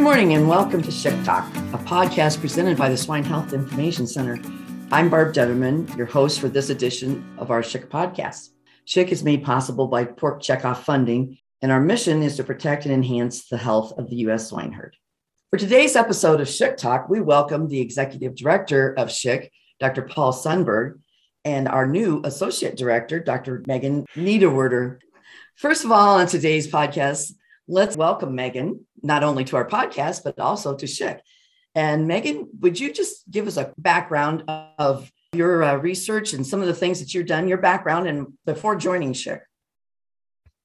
Good morning and welcome to SHIC Talk, a podcast presented by the Swine Health Information Center. I'm Barb Detterman, your host for this edition of our SHIC podcast. SHIC is made possible by Pork Checkoff funding, and our mission is to protect and enhance the health of the U.S. swine herd. For today's episode of SHIC Talk, we welcome the Executive Director of SHIC, Dr. Paul Sundberg, and our new Associate Director, Dr. Megan Niederwerder. First of all, on today's podcast, let's welcome Megan, not only to our podcast, but also to SHIC. And Megan, would you just give us a background of your uh, research and some of the things that you've done, your background, and before joining SHIC?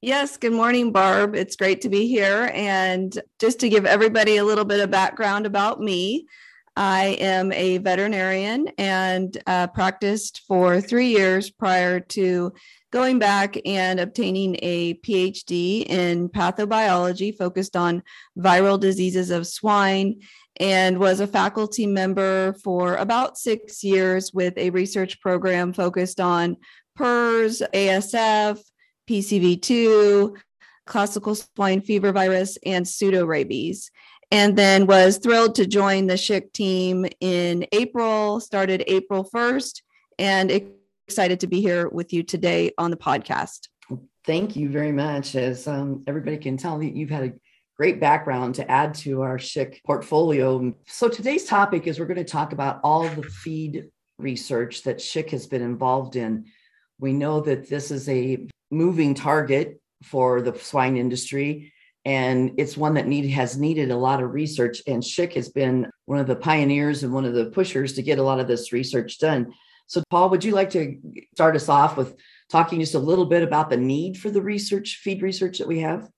Yes, good morning, Barb. It's great to be here. And just to give everybody a little bit of background about me, I am a veterinarian and uh, practiced for three years prior to going back and obtaining a PhD in pathobiology focused on viral diseases of swine and was a faculty member for about six years with a research program focused on PRRS, ASF, PCV2, classical swine fever virus, and pseudorabies. And then was thrilled to join the SHIC team in April, started April 1st, and excited to be here with you today on the podcast. Thank you very much. As um, everybody can tell, you've had a great background to add to our SHIC portfolio. So today's topic is we're going to talk about all the feed research that SHIC has been involved in. We know that this is a moving target for the swine industry and it's one that need has needed a lot of research and SHIC has been one of the pioneers and one of the pushers to get a lot of this research done so, Paul, would you like to start us off with talking just a little bit about the need for the research, feed research that we have?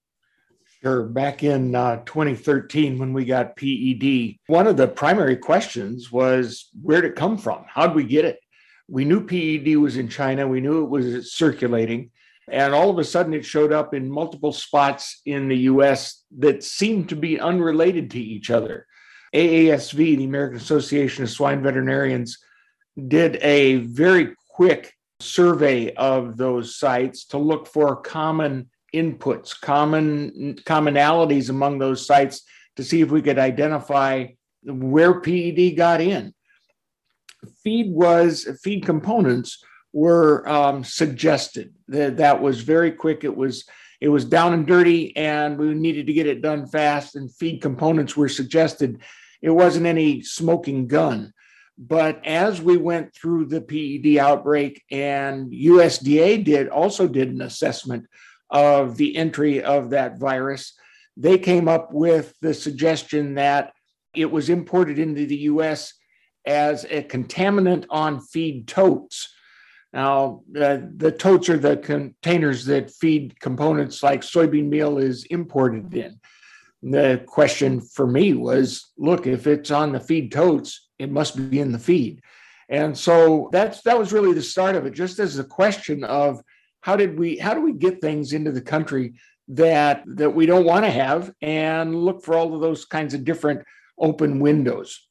Sure. Back in uh, 2013, when we got PED, one of the primary questions was where did it come from? How did we get it? We knew PED was in China, we knew it was circulating. And all of a sudden, it showed up in multiple spots in the US that seemed to be unrelated to each other. AASV, the American Association of Swine Veterinarians, did a very quick survey of those sites to look for common inputs, common commonalities among those sites to see if we could identify where PED got in. Feed was feed components were um, suggested. That that was very quick. It was it was down and dirty, and we needed to get it done fast. And feed components were suggested. It wasn't any smoking gun. But as we went through the PED outbreak, and USDA did also did an assessment of the entry of that virus, they came up with the suggestion that it was imported into the US as a contaminant on feed totes. Now, uh, the totes are the containers that feed components like soybean meal is imported in. The question for me was look, if it's on the feed totes, it must be in the feed. And so that's that was really the start of it, just as a question of how did we how do we get things into the country that that we don't want to have and look for all of those kinds of different open windows.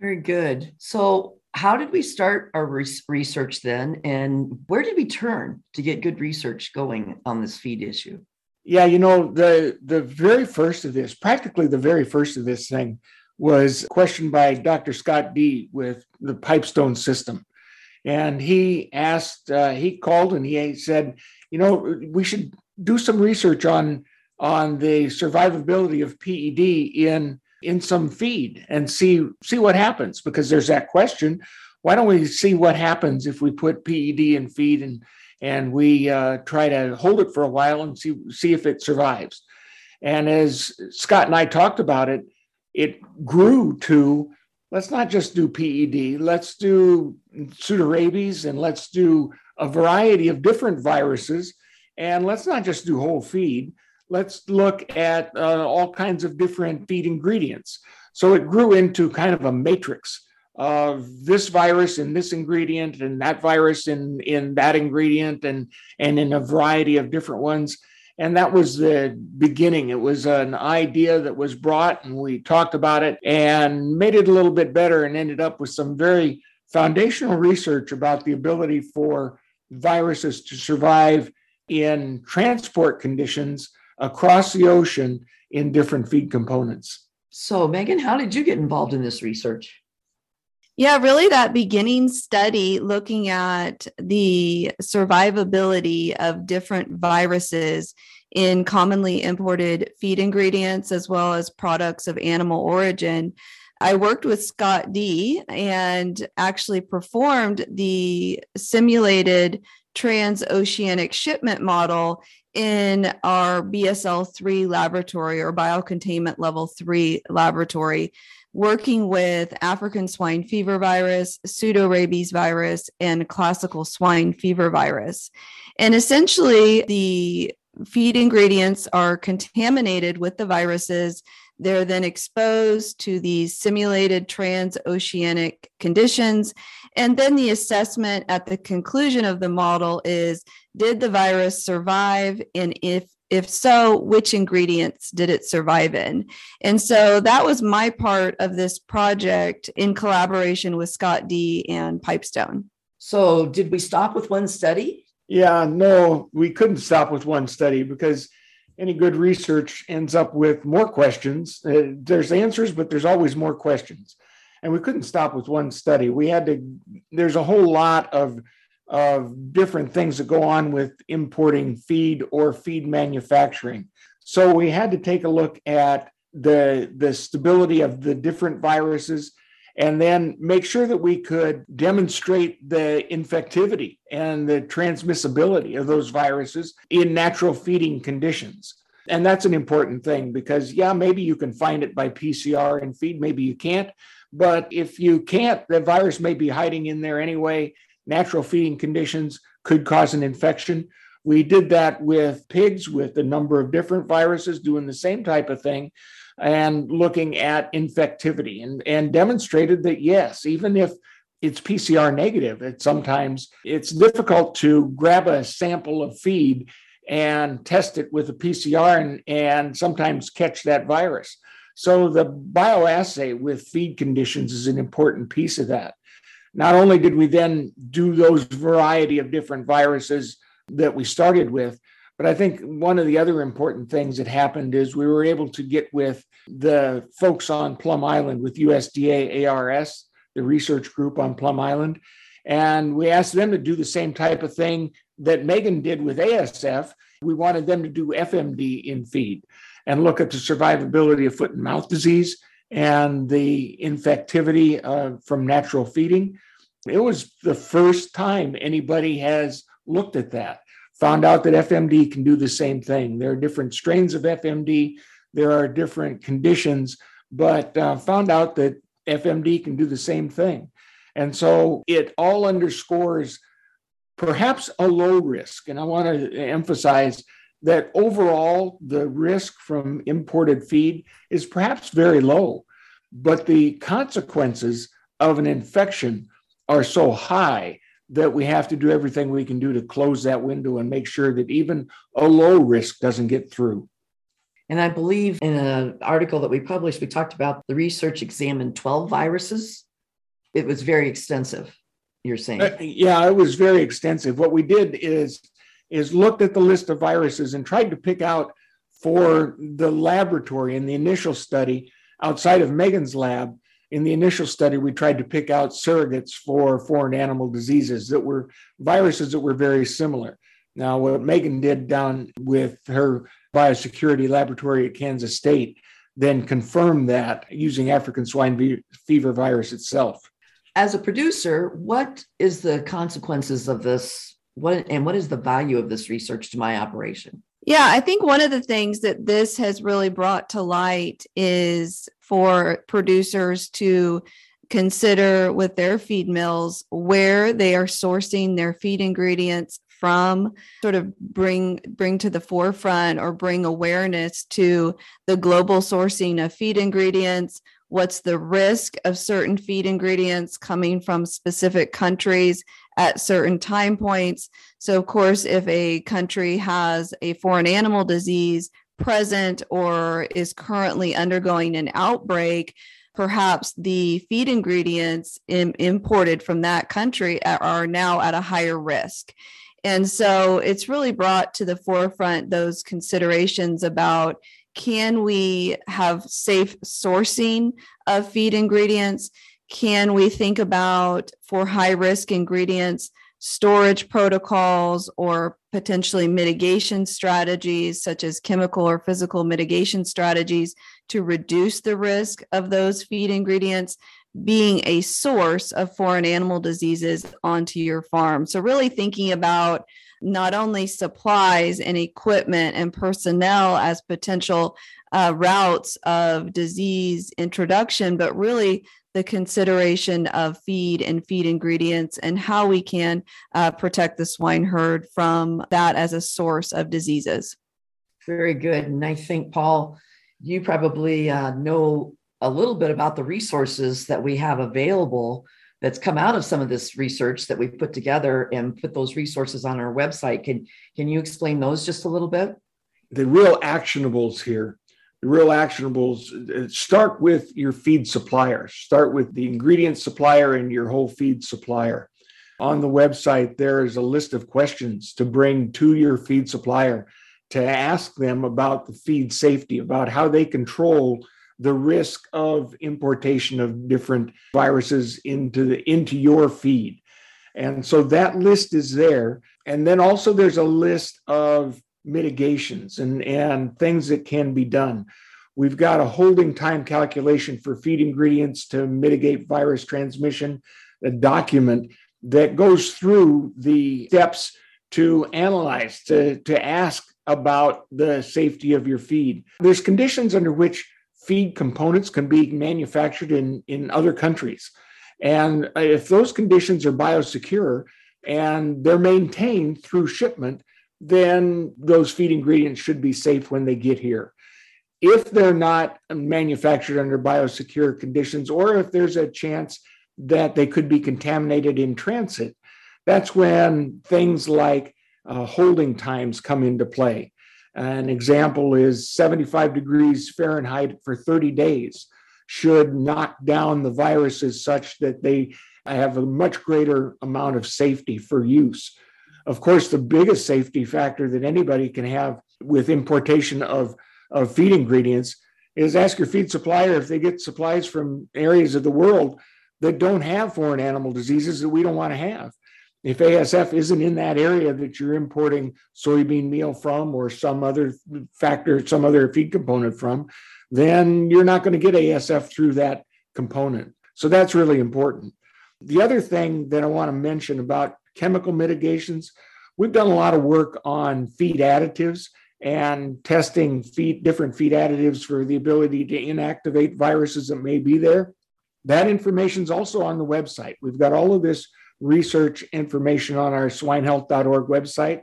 Very good. So how did we start our research then and where did we turn to get good research going on this feed issue? Yeah, you know, the the very first of this, practically the very first of this thing was questioned by Dr. Scott Dee with the Pipestone system. And he asked, uh, he called and he said, you know, we should do some research on on the survivability of PED in in some feed and see see what happens because there's that question. Why don't we see what happens if we put PED in feed and and we uh, try to hold it for a while and see see if it survives? And as Scott and I talked about it, it grew to let's not just do PED, let's do pseudorabies and let's do a variety of different viruses. And let's not just do whole feed, let's look at uh, all kinds of different feed ingredients. So it grew into kind of a matrix of this virus in this ingredient and that virus in, in that ingredient and, and in a variety of different ones and that was the beginning. It was an idea that was brought, and we talked about it and made it a little bit better, and ended up with some very foundational research about the ability for viruses to survive in transport conditions across the ocean in different feed components. So, Megan, how did you get involved in this research? Yeah, really, that beginning study looking at the survivability of different viruses in commonly imported feed ingredients as well as products of animal origin. I worked with Scott Dee and actually performed the simulated transoceanic shipment model in our BSL 3 laboratory or biocontainment level 3 laboratory working with African swine fever virus, pseudorabies virus, and classical swine fever virus. And essentially, the feed ingredients are contaminated with the viruses. They're then exposed to these simulated transoceanic conditions. And then the assessment at the conclusion of the model is did the virus survive? And if if so, which ingredients did it survive in? And so that was my part of this project in collaboration with Scott Dee and Pipestone. So, did we stop with one study? Yeah, no, we couldn't stop with one study because any good research ends up with more questions. Uh, there's answers, but there's always more questions. And we couldn't stop with one study. We had to, there's a whole lot of of different things that go on with importing feed or feed manufacturing. So we had to take a look at the, the stability of the different viruses and then make sure that we could demonstrate the infectivity and the transmissibility of those viruses in natural feeding conditions. And that's an important thing because, yeah, maybe you can find it by PCR in feed, maybe you can't. But if you can't, the virus may be hiding in there anyway natural feeding conditions could cause an infection. We did that with pigs with a number of different viruses doing the same type of thing and looking at infectivity and, and demonstrated that yes, even if it's PCR negative, it sometimes it's difficult to grab a sample of feed and test it with a PCR and, and sometimes catch that virus. So the bioassay with feed conditions is an important piece of that not only did we then do those variety of different viruses that we started with, but I think one of the other important things that happened is we were able to get with the folks on Plum Island with USDA ARS, the research group on Plum Island. And we asked them to do the same type of thing that Megan did with ASF. We wanted them to do FMD in feed and look at the survivability of foot and mouth disease and the infectivity uh, from natural feeding. It was the first time anybody has looked at that. Found out that FMD can do the same thing. There are different strains of FMD, there are different conditions, but uh, found out that FMD can do the same thing. And so it all underscores perhaps a low risk. And I want to emphasize that overall the risk from imported feed is perhaps very low, but the consequences of an infection are so high that we have to do everything we can do to close that window and make sure that even a low risk doesn't get through. And I believe in an article that we published, we talked about the research examined 12 viruses. It was very extensive, you're saying. Uh, yeah, it was very extensive. What we did is is looked at the list of viruses and tried to pick out for the laboratory in the initial study outside of Megan's lab. In the initial study, we tried to pick out surrogates for foreign animal diseases that were viruses that were very similar. Now, what Megan did down with her biosecurity laboratory at Kansas State then confirmed that using African swine fever virus itself. As a producer, what is the consequences of this what and what is the value of this research to my operation? Yeah, I think one of the things that this has really brought to light is for producers to consider with their feed mills where they are sourcing their feed ingredients from sort of bring bring to the forefront or bring awareness to the global sourcing of feed ingredients what's the risk of certain feed ingredients coming from specific countries at certain time points. So, of course, if a country has a foreign animal disease present or is currently undergoing an outbreak, perhaps the feed ingredients in, imported from that country are now at a higher risk. And so it's really brought to the forefront those considerations about can we have safe sourcing of feed ingredients? Can we think about for high risk ingredients, storage protocols or potentially mitigation strategies, such as chemical or physical mitigation strategies to reduce the risk of those feed ingredients being a source of foreign animal diseases onto your farm? So, really thinking about not only supplies and equipment and personnel as potential uh, routes of disease introduction, but really the consideration of feed and feed ingredients and how we can uh, protect the swine herd from that as a source of diseases. Very good. And I think, Paul, you probably uh, know a little bit about the resources that we have available that's come out of some of this research that we've put together and put those resources on our website. Can can you explain those just a little bit? The real actionables here, the real actionables uh, start with your feed supplier. Start with the ingredient supplier and your whole feed supplier. On the website, there is a list of questions to bring to your feed supplier to ask them about the feed safety, about how they control the risk of importation of different viruses into the into your feed. And so that list is there. And then also there's a list of mitigations and, and things that can be done. We've got a holding time calculation for feed ingredients to mitigate virus transmission, a document that goes through the steps to analyze, to, to ask about the safety of your feed. There's conditions under which feed components can be manufactured in, in other countries. And if those conditions are biosecure and they're maintained through shipment, then those feed ingredients should be safe when they get here. If they're not manufactured under biosecure conditions, or if there's a chance that they could be contaminated in transit, that's when things like uh, holding times come into play. An example is 75 degrees Fahrenheit for 30 days should knock down the viruses such that they have a much greater amount of safety for use. Of course, the biggest safety factor that anybody can have with importation of, of feed ingredients is ask your feed supplier if they get supplies from areas of the world that don't have foreign animal diseases that we don't want to have. If ASF isn't in that area that you're importing soybean meal from or some other factor, some other feed component from, then you're not going to get ASF through that component. So that's really important. The other thing that I want to mention about chemical mitigations, we've done a lot of work on feed additives and testing feed different feed additives for the ability to inactivate viruses that may be there. That information is also on the website. We've got all of this research information on our swinehealth.org website,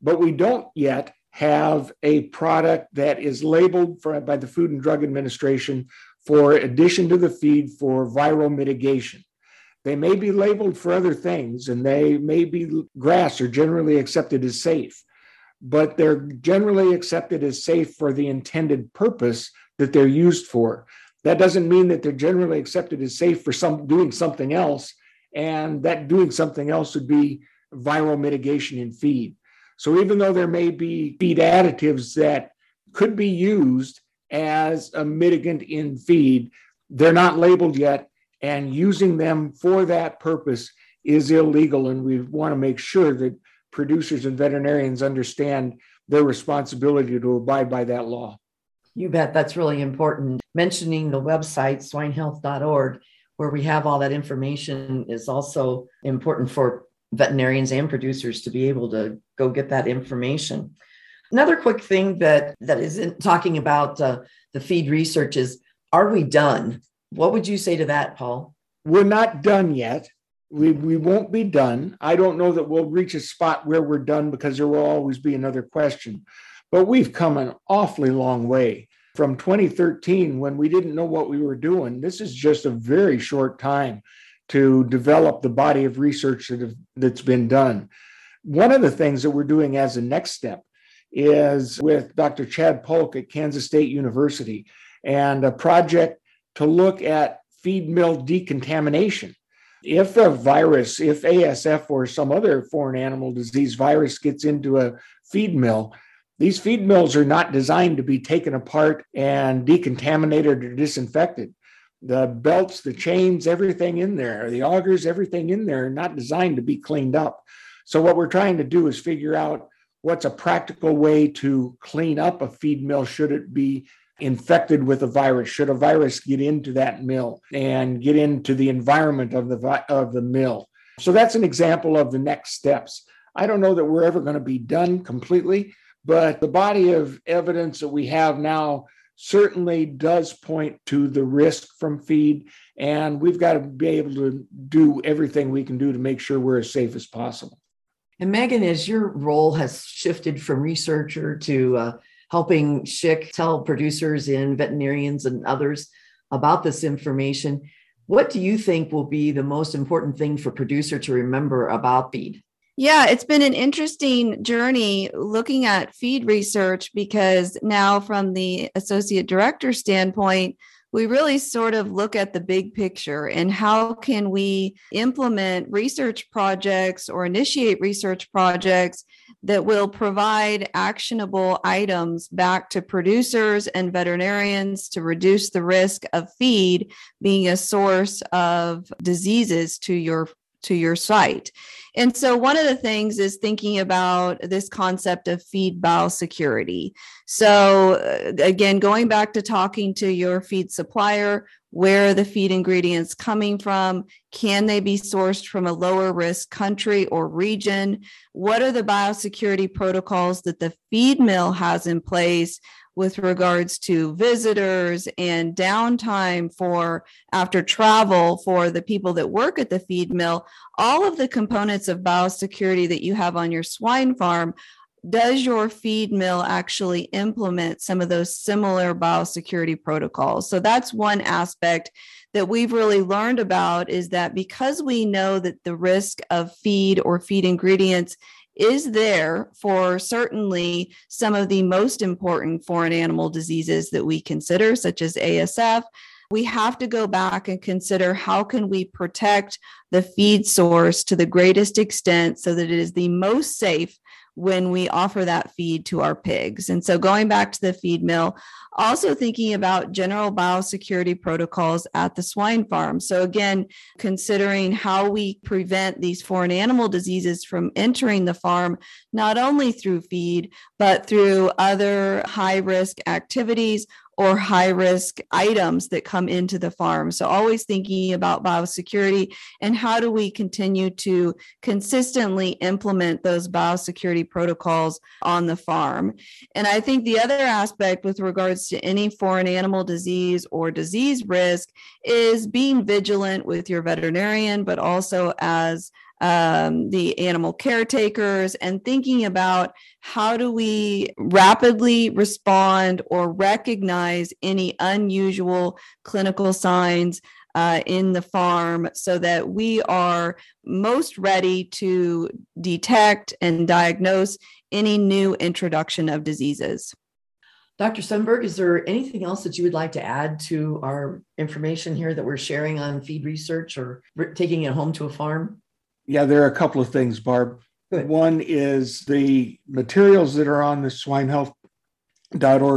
but we don't yet have a product that is labeled for, by the Food and Drug Administration for addition to the feed for viral mitigation. They may be labeled for other things and they may be GRAS are generally accepted as safe, but they're generally accepted as safe for the intended purpose that they're used for. That doesn't mean that they're generally accepted as safe for some doing something else and that doing something else would be viral mitigation in feed. So even though there may be feed additives that could be used as a mitigant in feed, they're not labeled yet, and using them for that purpose is illegal. And we want to make sure that producers and veterinarians understand their responsibility to abide by that law. You bet. That's really important. Mentioning the website, swinehealth.org, where we have all that information is also important for veterinarians and producers to be able to go get that information. Another quick thing that that isn't talking about uh, the feed research is are we done? What would you say to that, Paul? We're not done yet. We, we won't be done. I don't know that we'll reach a spot where we're done because there will always be another question. But we've come an awfully long way from 2013 when we didn't know what we were doing. This is just a very short time to develop the body of research that have, that's been done. One of the things that we're doing as a next step is with Dr. Chad Paulk at Kansas State University and a project to look at feed mill decontamination. If a virus, if ASF or some other foreign animal disease virus gets into a feed mill, These feed mills are not designed to be taken apart and decontaminated or disinfected. The belts, the chains, everything in there, the augers, everything in there are not designed to be cleaned up. So, what we're trying to do is figure out what's a practical way to clean up a feed mill should it be infected with a virus should a virus get into that mill and get into the environment of the of the mill so that's an example of the next steps i don't know that we're ever going to be done completely but the body of evidence that we have now certainly does point to the risk from feed and we've got to be able to do everything we can do to make sure we're as safe as possible and megan as your role has shifted from researcher to uh, helping SHIC tell producers and veterinarians and others about this information. What do you think will be the most important thing for producer to remember about feed? Yeah, it's been an interesting journey looking at feed research because now, from the associate director standpoint, we really sort of look at the big picture and how can we implement research projects or initiate research projects that will provide actionable items back to producers and veterinarians to reduce the risk of feed being a source of diseases to your to your site. And so one of the things is thinking about this concept of feed biosecurity. So uh, again, going back to talking to your feed supplier, where are the feed ingredients coming from? Can they be sourced from a lower risk country or region? What are the biosecurity protocols that the feed mill has in place with regards to visitors and downtime for after travel for the people that work at the feed mill, all of the components of biosecurity that you have on your swine farm does your feed mill actually implement some of those similar biosecurity protocols so that's one aspect that we've really learned about is that because we know that the risk of feed or feed ingredients is there for certainly some of the most important foreign animal diseases that we consider, such as ASF. We have to go back and consider how can we protect the feed source to the greatest extent so that it is the most safe when we offer that feed to our pigs. And so going back to the feed mill, also thinking about general biosecurity protocols at the swine farm. So again, considering how we prevent these foreign animal diseases from entering the farm, not only through feed, but through other high risk activities or high risk items that come into the farm. So, always thinking about biosecurity and how do we continue to consistently implement those biosecurity protocols on the farm. And I think the other aspect with regards to any foreign animal disease or disease risk is being vigilant with your veterinarian, but also as um, the animal caretakers and thinking about how do we rapidly respond or recognize any unusual clinical signs uh, in the farm so that we are most ready to detect and diagnose any new introduction of diseases. Dr. Sundberg, is there anything else that you would like to add to our information here that we're sharing on feed research or taking it home to a farm? Yeah, there are a couple of things, Barb. Good. One is the materials that are on the swinehealth.org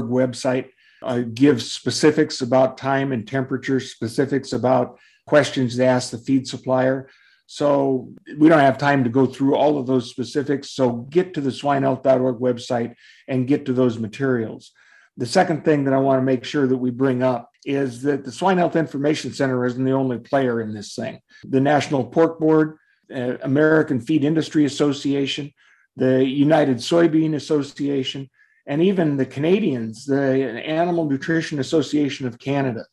website uh, give specifics about time and temperature, specifics about questions to ask the feed supplier. So we don't have time to go through all of those specifics. So get to the swinehealth.org website and get to those materials. The second thing that I want to make sure that we bring up is that the Swine Health Information Center isn't the only player in this thing. The National Pork Board, uh, American Feed Industry Association, the United Soybean Association, and even the Canadians, the Animal Nutrition Association of Canada.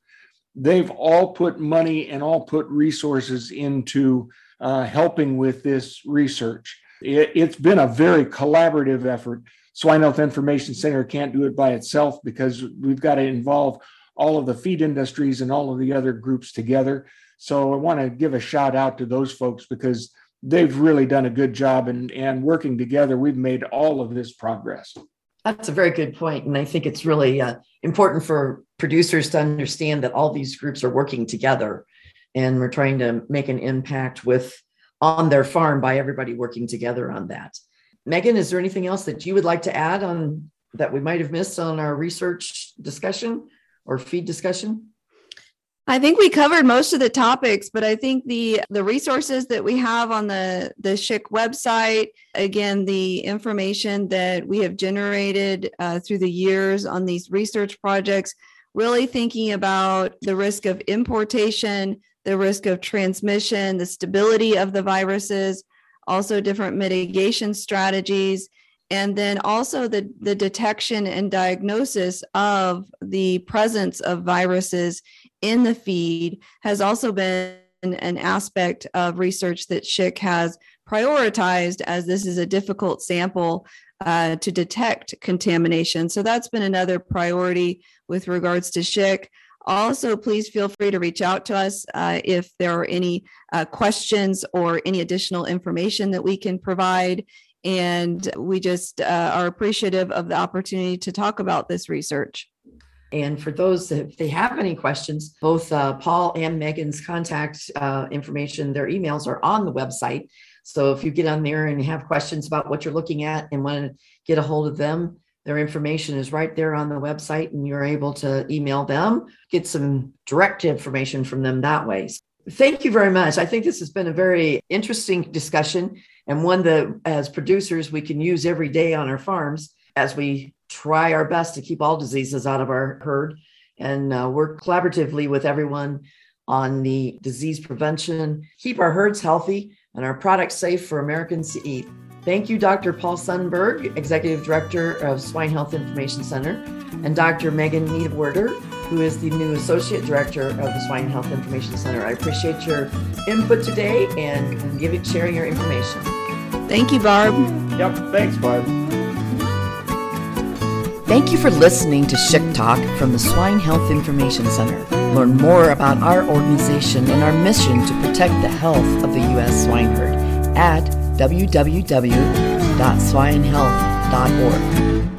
They've all put money and all put resources into uh, helping with this research. It, it's been a very collaborative effort. Swine Health Information Center can't do it by itself because we've got to involve all of the feed industries and all of the other groups together. So I want to give a shout out to those folks because they've really done a good job and, and working together, we've made all of this progress. That's a very good point. And I think it's really uh, important for producers to understand that all these groups are working together and we're trying to make an impact with on their farm by everybody working together on that. Megan, is there anything else that you would like to add on that we might have missed on our research discussion or feed discussion? I think we covered most of the topics, but I think the the resources that we have on the the SHIC website, again, the information that we have generated uh, through the years on these research projects, really thinking about the risk of importation, the risk of transmission, the stability of the viruses, also different mitigation strategies, and then also the, the detection and diagnosis of the presence of viruses in the feed has also been an aspect of research that SHIC has prioritized as this is a difficult sample uh, to detect contamination. So that's been another priority with regards to SHIC. Also, please feel free to reach out to us uh, if there are any uh, questions or any additional information that we can provide. And we just uh, are appreciative of the opportunity to talk about this research. And for those, if they have any questions, both uh, Paul and Megan's contact uh, information, their emails are on the website. So if you get on there and have questions about what you're looking at and want to get a hold of them, their information is right there on the website, and you're able to email them, get some direct information from them that way. Thank you very much. I think this has been a very interesting discussion and one that, as producers, we can use every day on our farms as we try our best to keep all diseases out of our herd and uh, work collaboratively with everyone on the disease prevention, keep our herds healthy and our products safe for Americans to eat. Thank you, Dr. Paul Sundberg, Executive Director of Swine Health Information Center, and Dr. Megan Niederwerder, who is the new Associate Director of the Swine Health Information Center. I appreciate your input today and, and give sharing your information. Thank you, Barb. Yep, thanks, Barb. Thank you for listening to SHIC Talk from the Swine Health Information Center. Learn more about our organization and our mission to protect the health of the U.S. swine herd at www.swinehealth.org.